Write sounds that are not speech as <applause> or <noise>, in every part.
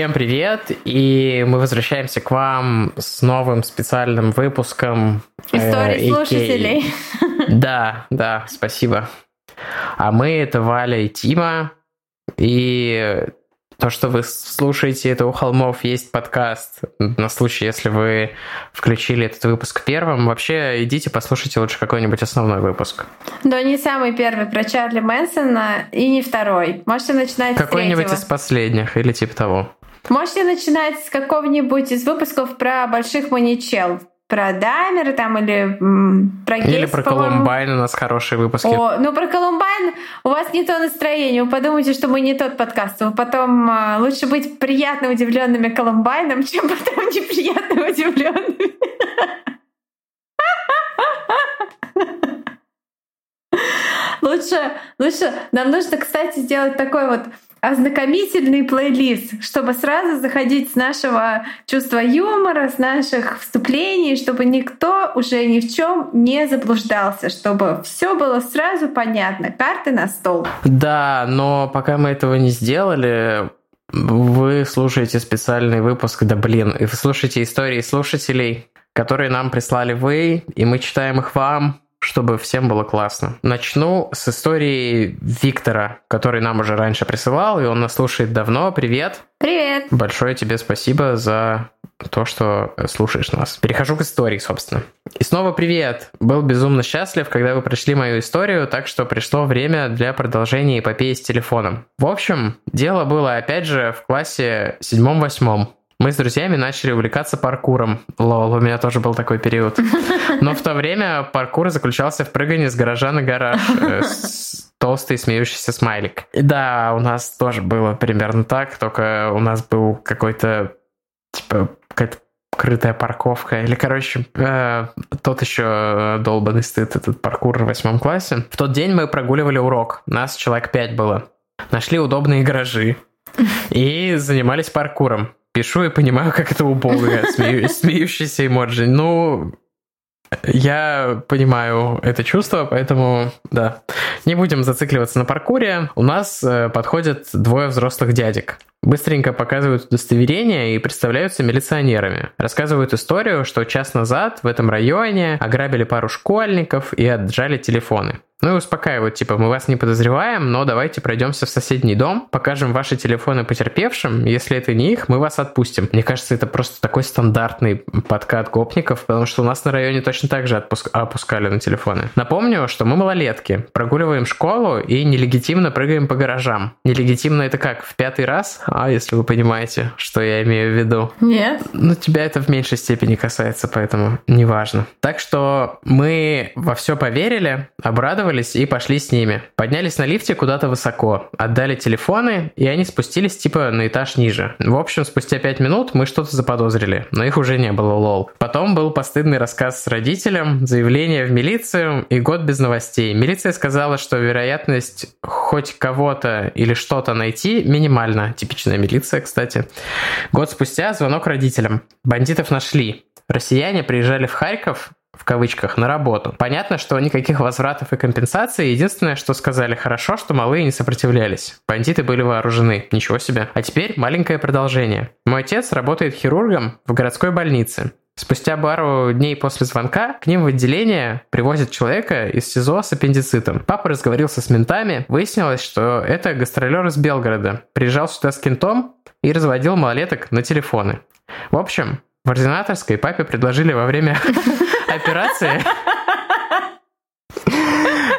Всем привет, и мы возвращаемся к вам с новым специальным выпуском. Истории э, слушателей. Да, да, спасибо. А мы это Валя и Тима, и то, что вы слушаете это у холмов, есть подкаст. На случай, если вы включили этот выпуск первым. Вообще, идите послушайте лучше какой-нибудь основной выпуск. Да, не самый первый про Чарли Мэнсона и не второй. Можете начинать Какой-нибудь из последних или типа того. Можете начинать с какого-нибудь из выпусков про больших маничел про Даймера там или м, про Гейс, Или про Колумбайн у нас хорошие выпуски. О, ну про Колумбайн у вас не то настроение. Вы подумаете, что мы не тот подкаст. Вы потом э, лучше быть приятно удивленными Колумбайном, <laughs> чем потом неприятно удивленными. <laughs> Лучше, лучше нам нужно, кстати, сделать такой вот ознакомительный плейлист, чтобы сразу заходить с нашего чувства юмора, с наших вступлений, чтобы никто уже ни в чем не заблуждался, чтобы все было сразу понятно, карты на стол. Да, но пока мы этого не сделали, вы слушаете специальный выпуск, да блин, и вы слушаете истории слушателей, которые нам прислали вы, и мы читаем их вам чтобы всем было классно. Начну с истории Виктора, который нам уже раньше присылал, и он нас слушает давно. Привет! Привет! Большое тебе спасибо за то, что слушаешь нас. Перехожу к истории, собственно. И снова привет! Был безумно счастлив, когда вы прочли мою историю, так что пришло время для продолжения эпопеи с телефоном. В общем, дело было опять же в классе седьмом-восьмом. Мы с друзьями начали увлекаться паркуром. Лол, у меня тоже был такой период. <laughs> Но в то время паркур заключался в прыгании с гаража на гараж. Э, толстый смеющийся смайлик. И да, у нас тоже было примерно так, только у нас был какой-то, типа, какая-то крытая парковка. Или, короче, э, тот еще долбанный стыд, этот паркур в восьмом классе. В тот день мы прогуливали урок. Нас человек пять было. Нашли удобные гаражи и занимались паркуром пишу и понимаю, как это убого, смею, смеющийся эмоджи. Ну, я понимаю это чувство, поэтому, да. Не будем зацикливаться на паркуре. У нас э, подходят двое взрослых дядек. Быстренько показывают удостоверение и представляются милиционерами. Рассказывают историю, что час назад в этом районе ограбили пару школьников и отжали телефоны. Ну и успокаивают, типа, мы вас не подозреваем, но давайте пройдемся в соседний дом, покажем ваши телефоны потерпевшим, если это не их, мы вас отпустим. Мне кажется, это просто такой стандартный подкат гопников, потому что у нас на районе точно так же отпуск... опускали на телефоны. Напомню, что мы малолетки, прогуливаем школу и нелегитимно прыгаем по гаражам. Нелегитимно это как, в пятый раз? А, если вы понимаете, что я имею в виду. Нет. Ну, тебя это в меньшей степени касается, поэтому неважно. Так что мы во все поверили, обрадовались, обрадовались и пошли с ними. Поднялись на лифте куда-то высоко, отдали телефоны, и они спустились типа на этаж ниже. В общем, спустя пять минут мы что-то заподозрили, но их уже не было, лол. Потом был постыдный рассказ с родителем, заявление в милицию и год без новостей. Милиция сказала, что вероятность хоть кого-то или что-то найти минимальна. Типичная милиция, кстати. Год спустя звонок родителям. Бандитов нашли. Россияне приезжали в Харьков, в кавычках, на работу. Понятно, что никаких возвратов и компенсаций. Единственное, что сказали хорошо, что малые не сопротивлялись. Бандиты были вооружены. Ничего себе. А теперь маленькое продолжение. Мой отец работает хирургом в городской больнице. Спустя пару дней после звонка к ним в отделение привозят человека из СИЗО с аппендицитом. Папа разговорился с ментами. Выяснилось, что это гастролер из Белгорода. Приезжал сюда с кентом и разводил малолеток на телефоны. В общем, в ординаторской папе предложили во время <laughs> операции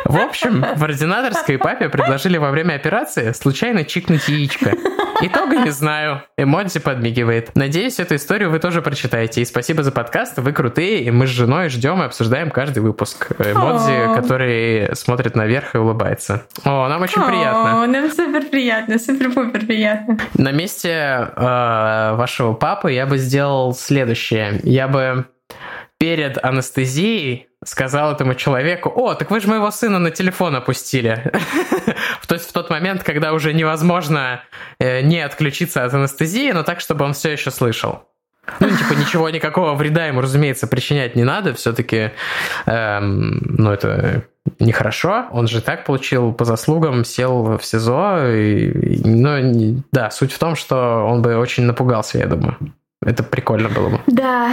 в общем, в ординаторской папе предложили во время операции случайно чикнуть яичко. Итога не знаю. Эмодзи подмигивает. Надеюсь, эту историю вы тоже прочитаете. И спасибо за подкаст, вы крутые, и мы с женой ждем и обсуждаем каждый выпуск. Эмодзи, который смотрит наверх и улыбается. О, нам очень приятно. О, нам супер приятно, супер-пупер приятно. На месте э, вашего папы я бы сделал следующее. Я бы перед анестезией сказал этому человеку, о, так вы же моего сына на телефон опустили. <laughs> Есть в тот момент, когда уже невозможно э, не отключиться от анестезии, но так, чтобы он все еще слышал. Ну, типа, ничего, никакого вреда ему, разумеется, причинять не надо. Все-таки, эм, ну, это нехорошо. Он же так получил по заслугам, сел в СИЗО. И, ну, да, суть в том, что он бы очень напугался, я думаю. Это прикольно было бы. Да,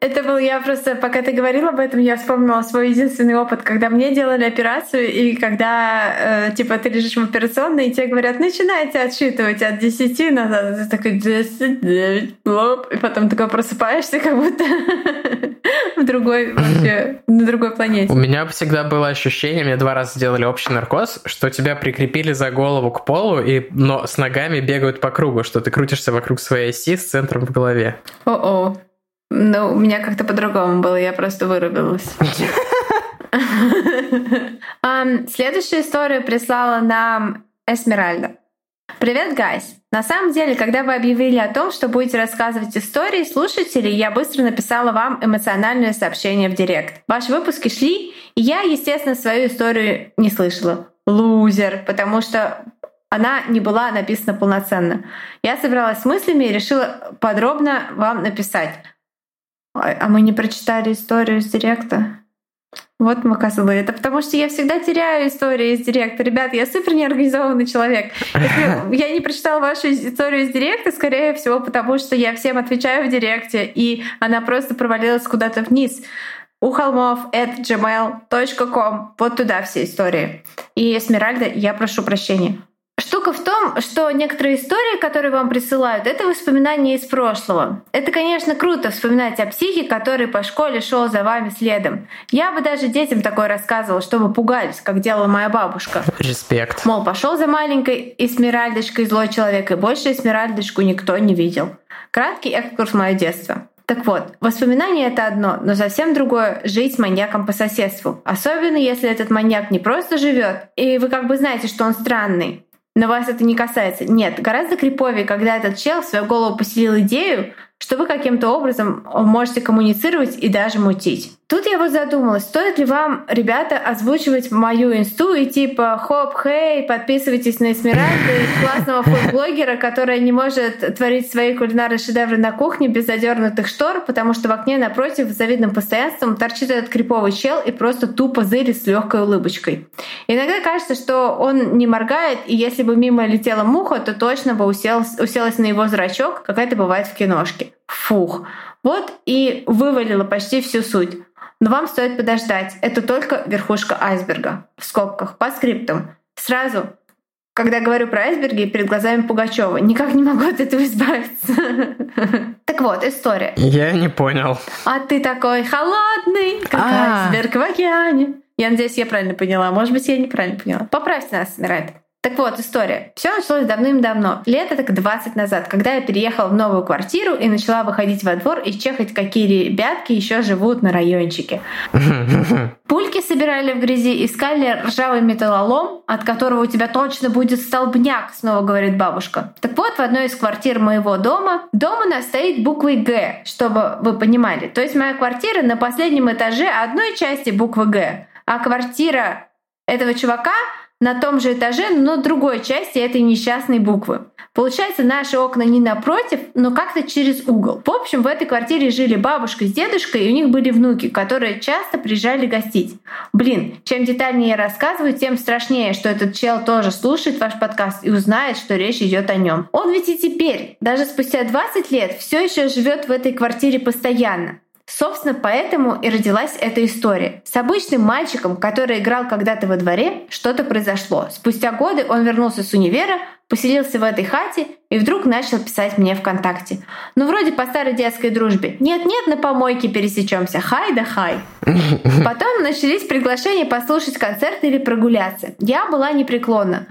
это был я просто, пока ты говорил об этом, я вспомнила свой единственный опыт, когда мне делали операцию, и когда, э, типа, ты лежишь в операционной, и тебе говорят, начинайте отсчитывать от 10 назад. Ты такой 10, 9, лоп, и потом такой просыпаешься, как будто <laughs> в другой вообще, на другой планете. У меня всегда было ощущение, мне два раза сделали общий наркоз, что тебя прикрепили за голову к полу, и но с ногами бегают по кругу, что ты крутишься вокруг своей оси с центром в голове. О-о. Ну, у меня как-то по-другому было, я просто вырубилась. Следующую историю прислала нам Эсмеральда. Привет, гайс! На самом деле, когда вы объявили о том, что будете рассказывать истории слушателей, я быстро написала вам эмоциональное сообщение в директ. Ваши выпуски шли, и я, естественно, свою историю не слышала. Лузер, потому что она не была написана полноценно. Я собралась с мыслями и решила подробно вам написать. А мы не прочитали историю из директа. Вот мы козлы. Это потому что я всегда теряю истории из директа. Ребят, я супер неорганизованный человек. Если я не прочитала вашу историю из директа, скорее всего, потому что я всем отвечаю в директе, и она просто провалилась куда-то вниз у холмов at gmail.com. Вот туда все истории. И Эсмеральда, я прошу прощения. Штука в том, что некоторые истории, которые вам присылают, это воспоминания из прошлого. Это, конечно, круто вспоминать о психе, который по школе шел за вами следом. Я бы даже детям такое рассказывала, чтобы пугались, как делала моя бабушка. Респект. Мол, пошел за маленькой эсмеральдочкой злой человек, и больше эсмеральдочку никто не видел. Краткий экскурс мое детство. Так вот, воспоминания это одно, но совсем другое — жить с маньяком по соседству. Особенно если этот маньяк не просто живет, и вы как бы знаете, что он странный, но вас это не касается. Нет, гораздо криповее, когда этот чел в свою голову поселил идею, что вы каким-то образом можете коммуницировать и даже мутить. Тут я вот задумалась, стоит ли вам, ребята, озвучивать мою инсту и типа хоп, хей, подписывайтесь на Эсмеральду, классного фуд-блогера, которая не может творить свои кулинарные шедевры на кухне без задернутых штор, потому что в окне напротив с завидным постоянством торчит этот криповый чел и просто тупо зырит с легкой улыбочкой. Иногда кажется, что он не моргает, и если бы мимо летела муха, то точно бы уселась, уселась на его зрачок, как это бывает в киношке. Фух. Вот и вывалила почти всю суть. Но вам стоит подождать. Это только верхушка айсберга. В скобках, по скриптам. Сразу, когда говорю про айсберги, перед глазами Пугачева. Никак не могу от этого избавиться. <laughs> Так вот, история. Я не понял. А ты такой холодный, как а. айсберг в океане. Я надеюсь, я правильно поняла. Может быть, я неправильно поняла. Поправьте нас, Мирайт. Так вот, история. Все началось давным-давно, лет так 20 назад, когда я переехала в новую квартиру и начала выходить во двор и чехать, какие ребятки еще живут на райончике. <laughs> Пульки собирали в грязи, искали ржавый металлолом, от которого у тебя точно будет столбняк, снова говорит бабушка. Так вот, в одной из квартир моего дома, дом у нас стоит буквой «Г», чтобы вы понимали. То есть моя квартира на последнем этаже одной части буквы «Г», а квартира этого чувака на том же этаже, но другой части этой несчастной буквы. Получается, наши окна не напротив, но как-то через угол. В общем, в этой квартире жили бабушка с дедушкой, и у них были внуки, которые часто приезжали гостить. Блин, чем детальнее я рассказываю, тем страшнее, что этот чел тоже слушает ваш подкаст и узнает, что речь идет о нем. Он ведь и теперь, даже спустя 20 лет, все еще живет в этой квартире постоянно. Собственно, поэтому и родилась эта история. С обычным мальчиком, который играл когда-то во дворе, что-то произошло. Спустя годы он вернулся с универа, поселился в этой хате и вдруг начал писать мне ВКонтакте. Ну, вроде по старой детской дружбе. Нет-нет, на помойке пересечемся. Хай да хай. <laughs> Потом начались приглашения послушать концерт или прогуляться. Я была непреклонна.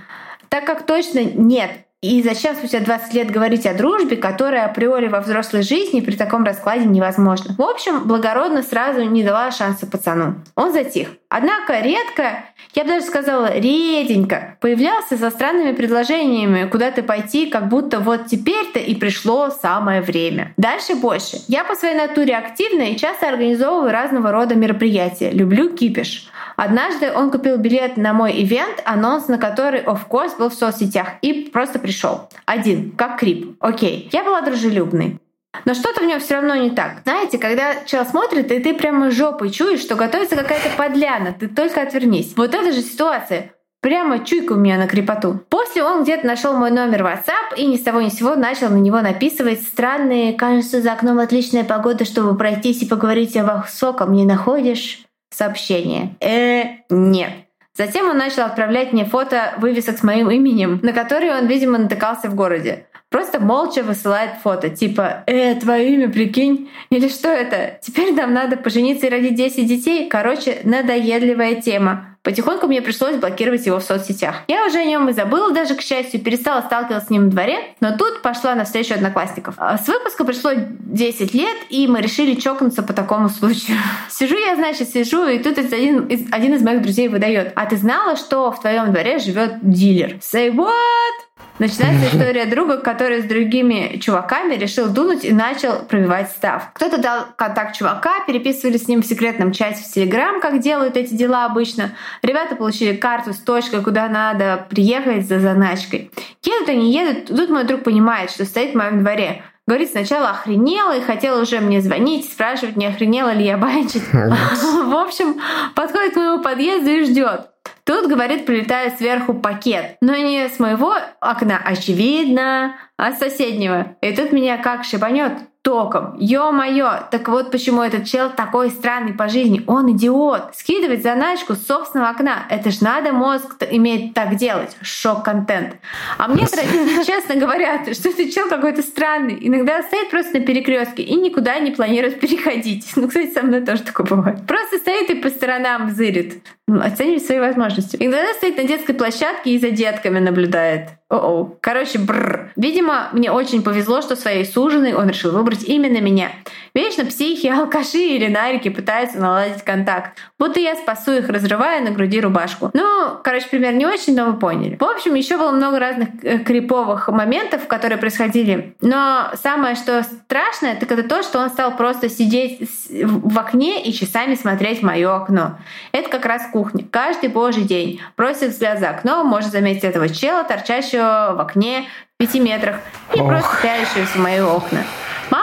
Так как точно нет, и зачем спустя 20 лет говорить о дружбе, которая априори во взрослой жизни при таком раскладе невозможна? В общем, благородно сразу не дала шанса пацану. Он затих. Однако редко, я бы даже сказала реденько, появлялся со странными предложениями куда-то пойти, как будто вот теперь-то и пришло самое время. Дальше больше. Я по своей натуре активна и часто организовываю разного рода мероприятия. Люблю кипиш. Однажды он купил билет на мой ивент, анонс на который, of course, был в соцсетях, и просто пришел. Один, как крип. Окей. Я была дружелюбной. Но что-то в нем все равно не так. Знаете, когда чел смотрит, и ты прямо жопой чуешь, что готовится какая-то подляна, ты только отвернись. Вот эта же ситуация. Прямо чуйка у меня на крепоту. После он где-то нашел мой номер WhatsApp и ни с того ни с сего начал на него написывать странные «Кажется, за окном отличная погода, чтобы пройтись и поговорить о высоком, не находишь?» сообщение. Э, нет. Затем он начал отправлять мне фото вывесок с моим именем, на которые он, видимо, натыкался в городе. Просто молча высылает фото, типа «Э, твое имя, прикинь?» Или что это? Теперь нам надо пожениться и родить 10 детей? Короче, надоедливая тема. Потихоньку мне пришлось блокировать его в соцсетях. Я уже о нем и забыла, даже, к счастью, перестала сталкиваться с ним в дворе, но тут пошла на встречу одноклассников. А с выпуска пришло 10 лет, и мы решили чокнуться по такому <laughs> случаю. Сижу я, значит, сижу, и тут один, один из моих друзей выдает. А ты знала, что в твоем дворе живет дилер? Say what? Начинается история друга, который с другими чуваками решил дунуть и начал пробивать став. Кто-то дал контакт чувака, переписывали с ним в секретном чате в Телеграм, как делают эти дела обычно. Ребята получили карту с точкой, куда надо приехать за заначкой. Едут они, едут. Тут мой друг понимает, что стоит в моем дворе. Говорит, сначала охренела и хотела уже мне звонить, спрашивать, не охренела ли я банчить. <laughs> В общем, подходит к моему подъезду и ждет. Тут, говорит, прилетает сверху пакет. Но не с моего окна, очевидно, а с соседнего. И тут меня как шибанет током. Ё-моё, так вот почему этот чел такой странный по жизни. Он идиот. Скидывать заначку с собственного окна. Это ж надо мозг иметь так делать. Шок-контент. А мне родители <laughs> честно говорят, что этот чел какой-то странный. Иногда стоит просто на перекрестке и никуда не планирует переходить. Ну, кстати, со мной тоже такое бывает. Просто стоит и по сторонам зырит. Оценивать свои возможности. Иногда стоит на детской площадке и за детками наблюдает. О-о. Короче, бррр. Видимо, мне очень повезло, что своей суженой он решил выбрать именно меня. Вечно психи, алкаши или нарики пытаются наладить контакт. Будто я спасу их, разрывая на груди рубашку. Ну, короче, пример не очень, но вы поняли. В общем, еще было много разных э, криповых моментов, которые происходили. Но самое, что страшное, так это то, что он стал просто сидеть в окне и часами смотреть в мое окно. Это как раз кухня. Каждый божий день бросив взгляд за окно, может заметить этого чела, торчащего в окне в пяти метрах и Ох. просто пялящегося в мои окна.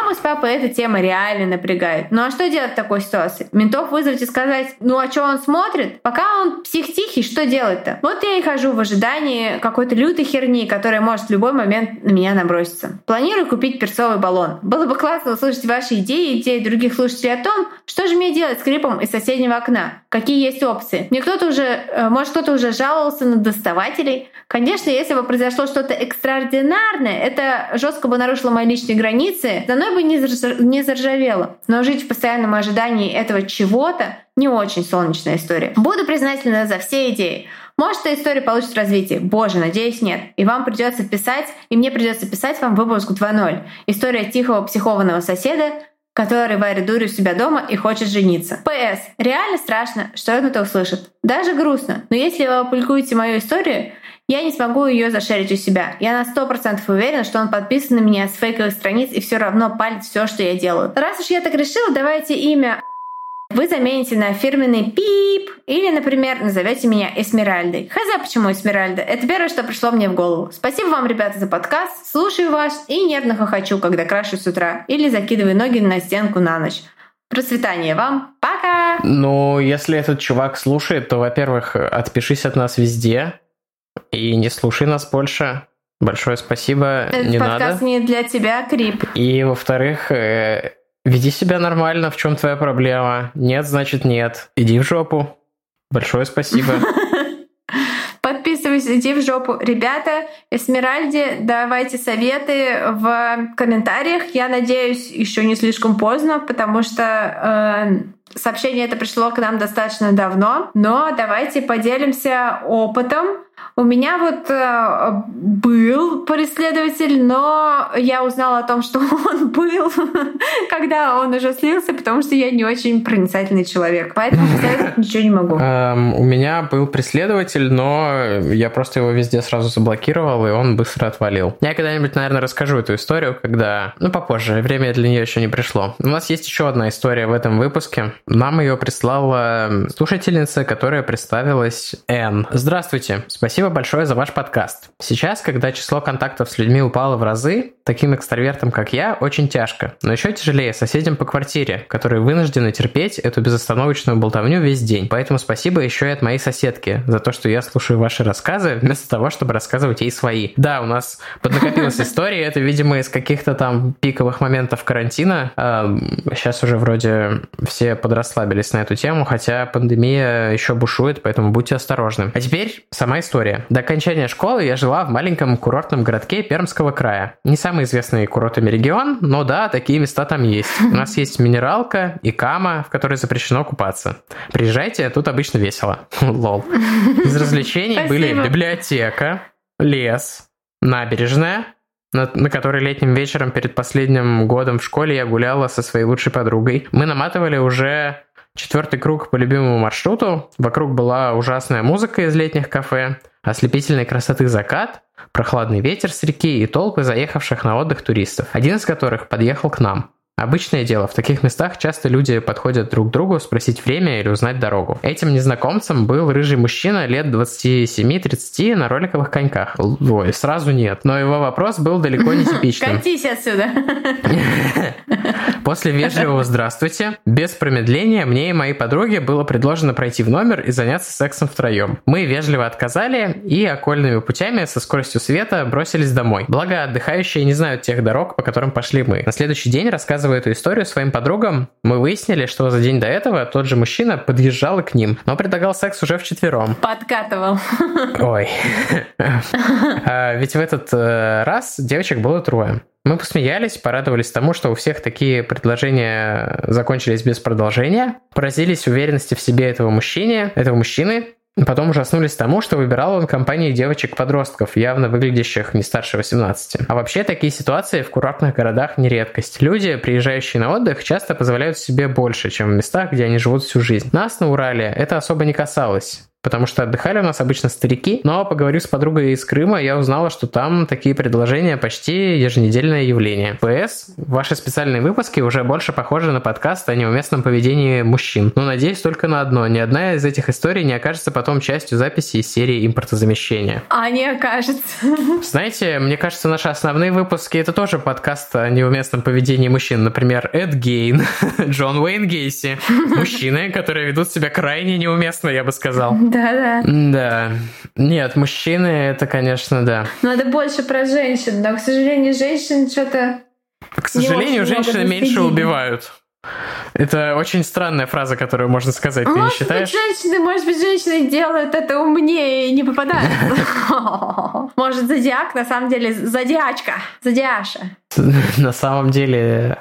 Маму с папой эта тема реально напрягает. Ну а что делать в такой ситуации? Ментов вызвать и сказать, ну а что он смотрит? Пока он псих тихий, что делать-то? Вот я и хожу в ожидании какой-то лютой херни, которая может в любой момент на меня наброситься. Планирую купить перцовый баллон. Было бы классно услышать ваши идеи и идеи других слушателей о том, что же мне делать с клипом из соседнего окна. Какие есть опции? Мне кто-то уже, э, может кто-то уже жаловался на доставателей. Конечно, если бы произошло что-то экстраординарное, это жестко бы нарушило мои личные границы, мной бы не заржавело. Но жить в постоянном ожидании этого чего-то не очень солнечная история. Буду признательна за все идеи. Может, эта история получит развитие. Боже, надеюсь, нет. И вам придется писать, и мне придется писать вам выпуск 2.0. История тихого психованного соседа, который варит дурь у себя дома и хочет жениться. П.С. Реально страшно, что это услышит. Даже грустно. Но если вы опубликуете мою историю, я не смогу ее зашерить у себя. Я на сто процентов уверена, что он подписан на меня с фейковых страниц и все равно палит все, что я делаю. Раз уж я так решила, давайте имя вы замените на фирменный пип или, например, назовете меня Эсмеральдой. Хз, почему Эсмеральда? Это первое, что пришло мне в голову. Спасибо вам, ребята, за подкаст. Слушаю вас и нервно хохочу, когда крашу с утра или закидываю ноги на стенку на ночь. Процветания вам. Пока! Ну, если этот чувак слушает, то, во-первых, отпишись от нас везде. И не слушай нас больше. Большое спасибо. Этот не подкаст надо. не для тебя, Крип. И во-вторых, э, веди себя нормально. В чем твоя проблема? Нет, значит нет. Иди в жопу. Большое спасибо. <laughs> Подписывайся, иди в жопу. Ребята, Эсмеральде, давайте советы в комментариях. Я надеюсь, еще не слишком поздно, потому что э, сообщение это пришло к нам достаточно давно. Но давайте поделимся опытом у меня вот э, был преследователь, но я узнала о том, что <laughs> он был, когда он уже слился, потому что я не очень проницательный человек. Поэтому посоветовать <laughs> ничего не могу. Um, у меня был преследователь, но я просто его везде сразу заблокировал, и он быстро отвалил. Я когда-нибудь, наверное, расскажу эту историю, когда... Ну, попозже. Время для нее еще не пришло. У нас есть еще одна история в этом выпуске. Нам ее прислала слушательница, которая представилась Н. Здравствуйте. Спасибо Спасибо большое за ваш подкаст. Сейчас, когда число контактов с людьми упало в разы, таким экстравертам, как я, очень тяжко. Но еще тяжелее соседям по квартире, которые вынуждены терпеть эту безостановочную болтовню весь день. Поэтому спасибо еще и от моей соседки за то, что я слушаю ваши рассказы, вместо того, чтобы рассказывать ей свои. Да, у нас поднакопилась история, это, видимо, из каких-то там пиковых моментов карантина. Сейчас уже вроде все подрасслабились на эту тему, хотя пандемия еще бушует, поэтому будьте осторожны. А теперь сама история. До окончания школы я жила в маленьком курортном городке Пермского края. Не самый известный курортами регион, но да, такие места там есть. <laughs> У нас есть минералка и кама, в которой запрещено купаться. Приезжайте, тут обычно весело. <laughs> Лол. Из развлечений были библиотека, лес, набережная, на, на которой летним вечером перед последним годом в школе я гуляла со своей лучшей подругой. Мы наматывали уже четвертый круг по любимому маршруту. Вокруг была ужасная музыка из летних кафе, ослепительной красоты закат, прохладный ветер с реки и толпы заехавших на отдых туристов, один из которых подъехал к нам. Обычное дело, в таких местах часто люди подходят друг к другу спросить время или узнать дорогу. Этим незнакомцем был рыжий мужчина лет 27-30 на роликовых коньках. Ой, сразу нет. Но его вопрос был далеко не <laughs> типичным. Катись отсюда. <laughs> После вежливого «здравствуйте», без промедления мне и моей подруге было предложено пройти в номер и заняться сексом втроем. Мы вежливо отказали и окольными путями со скоростью света бросились домой. Благо, отдыхающие не знают тех дорог, по которым пошли мы. На следующий день рассказывая эту историю своим подругам, мы выяснили, что за день до этого тот же мужчина подъезжал к ним, но предлагал секс уже в четвером. Подкатывал. Ой. <laughs> А, ведь в этот э, раз девочек было трое. Мы посмеялись, порадовались тому, что у всех такие предложения закончились без продолжения, поразились уверенности в себе этого мужчины, этого мужчины, Потом ужаснулись тому, что выбирал он компании девочек-подростков, явно выглядящих не старше 18. А вообще такие ситуации в курортных городах не редкость. Люди, приезжающие на отдых, часто позволяют себе больше, чем в местах, где они живут всю жизнь. Нас на Урале это особо не касалось потому что отдыхали у нас обычно старики, но поговорив с подругой из Крыма, я узнала, что там такие предложения почти еженедельное явление. ПС, ваши специальные выпуски уже больше похожи на подкаст о неуместном поведении мужчин. Но надеюсь только на одно. Ни одна из этих историй не окажется потом частью записи из серии импортозамещения. А не окажется. <laughs> Знаете, мне кажется, наши основные выпуски это тоже подкаст о неуместном поведении мужчин. Например, Эд Гейн, <laughs> Джон Уэйн Гейси. <laughs> Мужчины, которые ведут себя крайне неуместно, я бы сказал. Да-да. Да. Нет, мужчины это, конечно, да. Надо больше про женщин, но, к сожалению, женщин что-то... К сожалению, женщины меньше убивают. Это очень странная фраза, которую можно сказать, ты может не считаешь? Быть, женщины, может быть, женщины делают это умнее и не попадают. <laughs> Может, зодиак, на самом деле, зодиачка, зодиаша. На самом деле,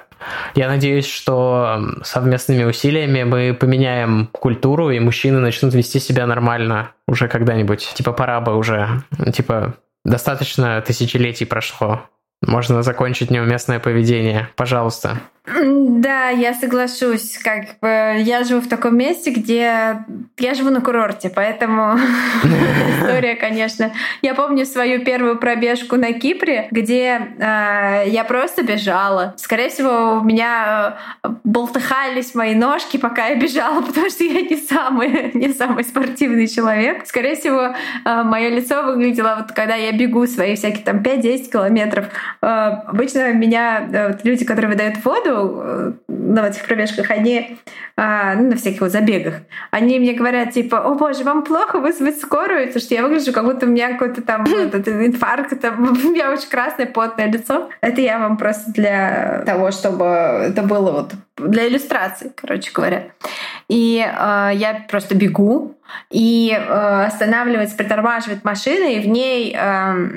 я надеюсь, что совместными усилиями мы поменяем культуру, и мужчины начнут вести себя нормально уже когда-нибудь. Типа пора бы уже. Типа достаточно тысячелетий прошло. Можно закончить неуместное поведение. Пожалуйста. Да, я соглашусь. Как бы я живу в таком месте, где я живу на курорте, поэтому <laughs> история, конечно. Я помню свою первую пробежку на Кипре, где э, я просто бежала. Скорее всего, у меня э, болтыхались мои ножки, пока я бежала, <laughs> потому что я не самый, не самый спортивный человек. Скорее всего, э, мое лицо выглядело вот когда я бегу свои всякие там 5-10 километров. Э, обычно меня э, люди, которые выдают воду, Э, на этих пробежках, они а, ну, на всяких вот забегах, они мне говорят, типа, о боже, вам плохо? Вызвать скорую, потому что я выгляжу, как будто у меня какой-то там <coughs> этот инфаркт, там, <laughs> у меня очень красное потное лицо. Это я вам просто для того, чтобы это было вот для иллюстрации, короче говоря. И э, я просто бегу, и э, останавливается, притормаживает машина, и в ней э,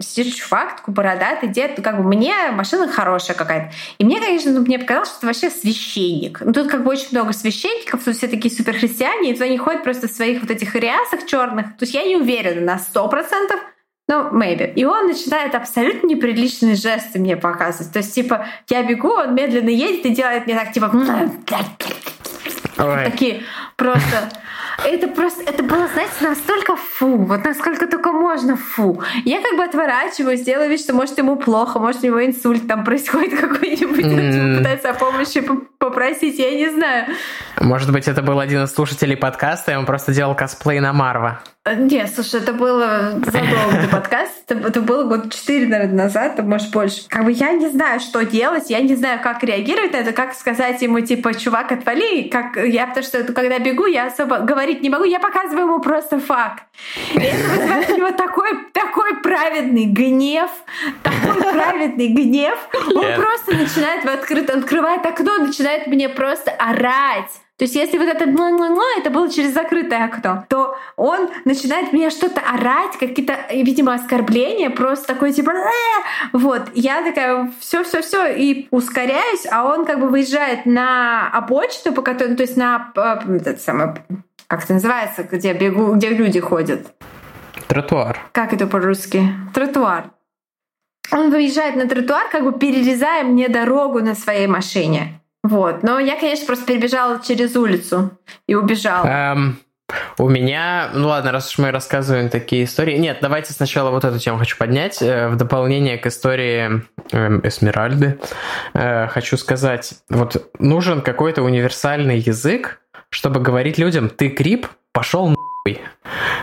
сидит чувак, такой бородатый дед. Ну, как бы мне машина хорошая какая-то. И мне, конечно, ну, мне показалось, что это вообще священник. Ну, тут как бы очень много священников, тут все такие суперхристиане, и туда они ходят просто в своих вот этих рясах черных. То есть я не уверена на сто процентов, ну, maybe. И он начинает абсолютно неприличные жесты мне показывать. То есть, типа, я бегу, он медленно едет и делает мне так, типа... <laughs> Такие просто... Это просто, это было, знаете, настолько фу, вот насколько только можно фу. Я как бы отворачиваюсь, делаю вид, что может ему плохо, может у него инсульт там происходит <laughs> какой-нибудь, mm. пытается о помощи попросить, я не знаю. Может быть, это был один из слушателей подкаста, и он просто делал косплей на Марва. Э, нет, слушай, это было задолго до подкаста, это было год четыре, наверное, назад, а может больше. Как бы я не знаю, что делать, я не знаю, как реагировать на это, как сказать ему, типа, чувак, отвали, как я, потому что когда бегу, я особо говорить не могу, я показываю ему просто факт. И это вызывает у него такой, такой праведный гнев, такой праведный гнев, он просто начинает в открыто, открывает окно, начинает мне просто орать. То есть если вот это это было через закрытое окно, то он начинает мне что-то орать, какие-то, видимо, оскорбления, просто такой типа вот. Я такая все, все, все и ускоряюсь, а он как бы выезжает на обочину, по которой, то есть на э, этот самый как это называется, где бегу, где люди ходят. Тротуар. Как это по-русски? Тротуар. Он выезжает на тротуар, как бы перерезая мне дорогу на своей машине. Вот. Но я, конечно, просто перебежала через улицу и убежала. Эм, у меня, ну ладно, раз уж мы рассказываем такие истории. Нет, давайте сначала вот эту тему хочу поднять. Э, в дополнение к истории э, Эсмеральды э, хочу сказать, вот нужен какой-то универсальный язык, чтобы говорить людям, ты крип, пошел нахуй.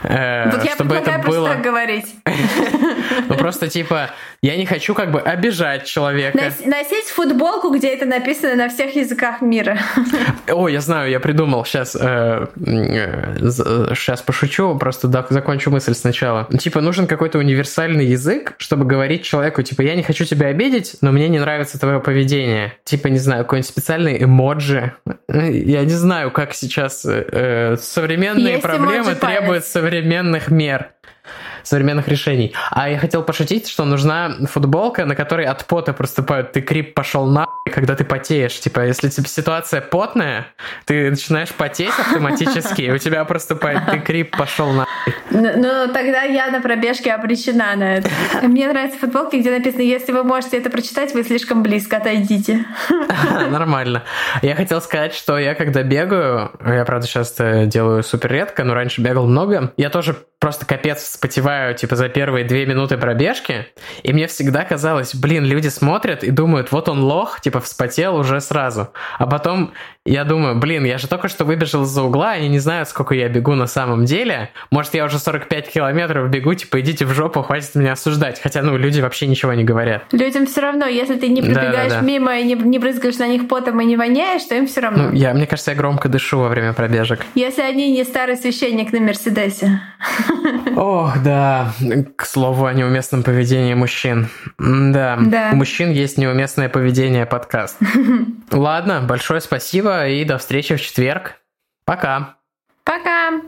Э, вот я чтобы это было... так говорить. <laughs> Ну просто типа, я не хочу как бы обижать человека. Носить футболку, где это написано на всех языках мира. <laughs> О, я знаю, я придумал. Сейчас, сейчас э, э, пошучу, просто закончу мысль сначала. Типа нужен какой-то универсальный язык, чтобы говорить человеку, типа, я не хочу тебя обидеть, но мне не нравится твое поведение. Типа, не знаю, какой-нибудь специальный эмоджи. Я не знаю, как сейчас современные проблемы требуют современных мер современных решений. А я хотел пошутить, что нужна футболка, на которой от пота проступают «ты крип пошел на когда ты потеешь. Типа, если типа, ситуация потная, ты начинаешь потеть автоматически, и у тебя проступает «ты крип пошел на ну, ну, тогда я на пробежке обречена на это. Мне нравятся футболки, где написано «если вы можете это прочитать, вы слишком близко, отойдите». Нормально. Я хотел сказать, что я когда бегаю, я, правда, сейчас делаю супер редко, но раньше бегал много, я тоже просто капец вспотеваю, типа, за первые две минуты пробежки, и мне всегда казалось, блин, люди смотрят и думают, вот он лох, типа, вспотел уже сразу. А потом я думаю, блин, я же только что выбежал из-за угла, и не знаю, сколько я бегу на самом деле. Может, я уже 45 километров бегу, типа, идите в жопу, хватит меня осуждать. Хотя, ну, люди вообще ничего не говорят. Людям все равно, если ты не пробегаешь да, да, да. мимо и не, не брызгаешь на них потом и не воняешь, то им все равно. Ну, я, мне кажется, я громко дышу во время пробежек. Если они не старый священник на Мерседесе. Ох, да. К слову о неуместном поведении мужчин. Да. да. У мужчин есть неуместное поведение подкаст. <laughs> Ладно, большое спасибо и до встречи в четверг. Пока. Пока.